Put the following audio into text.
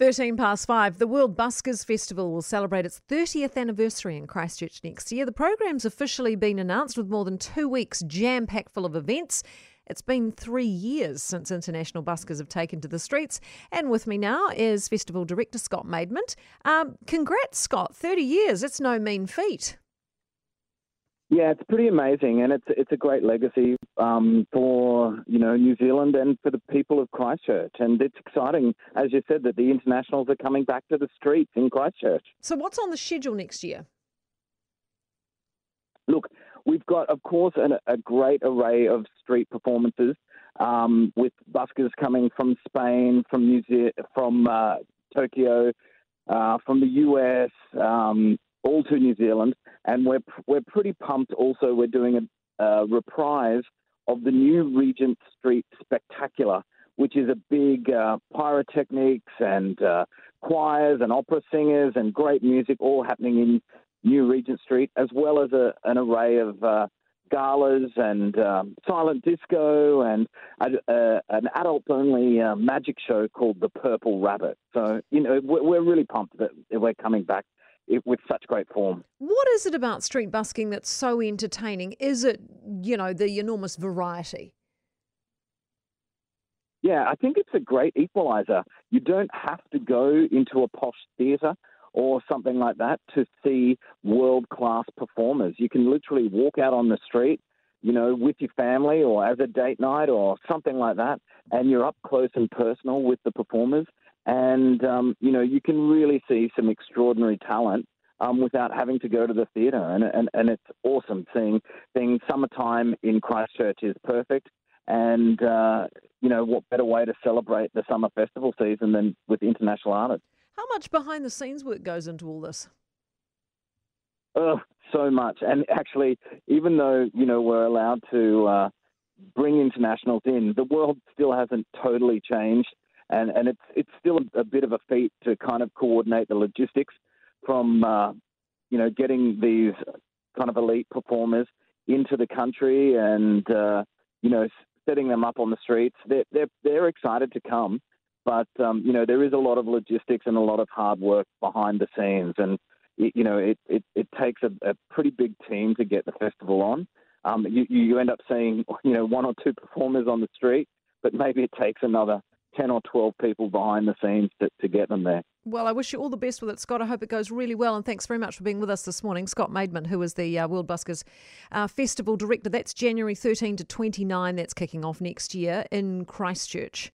13 past five. The World Buskers Festival will celebrate its 30th anniversary in Christchurch next year. The program's officially been announced with more than two weeks jam packed full of events. It's been three years since international buskers have taken to the streets. And with me now is Festival Director Scott Maidment. Um, congrats, Scott. 30 years. It's no mean feat. Yeah, it's pretty amazing, and it's it's a great legacy um, for you know New Zealand and for the people of Christchurch. And it's exciting, as you said, that the internationals are coming back to the streets in Christchurch. So, what's on the schedule next year? Look, we've got, of course, an, a great array of street performances um, with buskers coming from Spain, from New Zealand, from uh, Tokyo, uh, from the US. Um, all to New Zealand, and we're we're pretty pumped. Also, we're doing a, a reprise of the new Regent Street Spectacular, which is a big uh, pyrotechnics and uh, choirs and opera singers and great music all happening in New Regent Street, as well as a, an array of uh, galas and um, silent disco and a, a, an adult-only uh, magic show called the Purple Rabbit. So you know we're, we're really pumped that we're coming back it, with such great form. What is it about street busking that's so entertaining? Is it, you know, the enormous variety? Yeah, I think it's a great equaliser. You don't have to go into a posh theatre or something like that to see world class performers. You can literally walk out on the street, you know, with your family or as a date night or something like that, and you're up close and personal with the performers and um, you know you can really see some extraordinary talent um, without having to go to the theatre, and, and and it's awesome seeing seeing summertime in Christchurch is perfect, and uh, you know what better way to celebrate the summer festival season than with international artists. How much behind the scenes work goes into all this? Oh, so much, and actually, even though you know we're allowed to. Uh, bring internationals in, the world still hasn't totally changed and and it's it's still a bit of a feat to kind of coordinate the logistics from uh, you know getting these kind of elite performers into the country and uh, you know setting them up on the streets. They're they're, they're excited to come, but um, you know there is a lot of logistics and a lot of hard work behind the scenes, and you know it it, it takes a, a pretty big team to get the festival on. Um, you you end up seeing you know one or two performers on the street, but maybe it takes another 10 or 12 people behind the scenes to, to get them there. Well, I wish you all the best with it, Scott. I hope it goes really well. And thanks very much for being with us this morning. Scott Maidment, who is the uh, World Buskers uh, Festival Director. That's January 13 to 29. That's kicking off next year in Christchurch.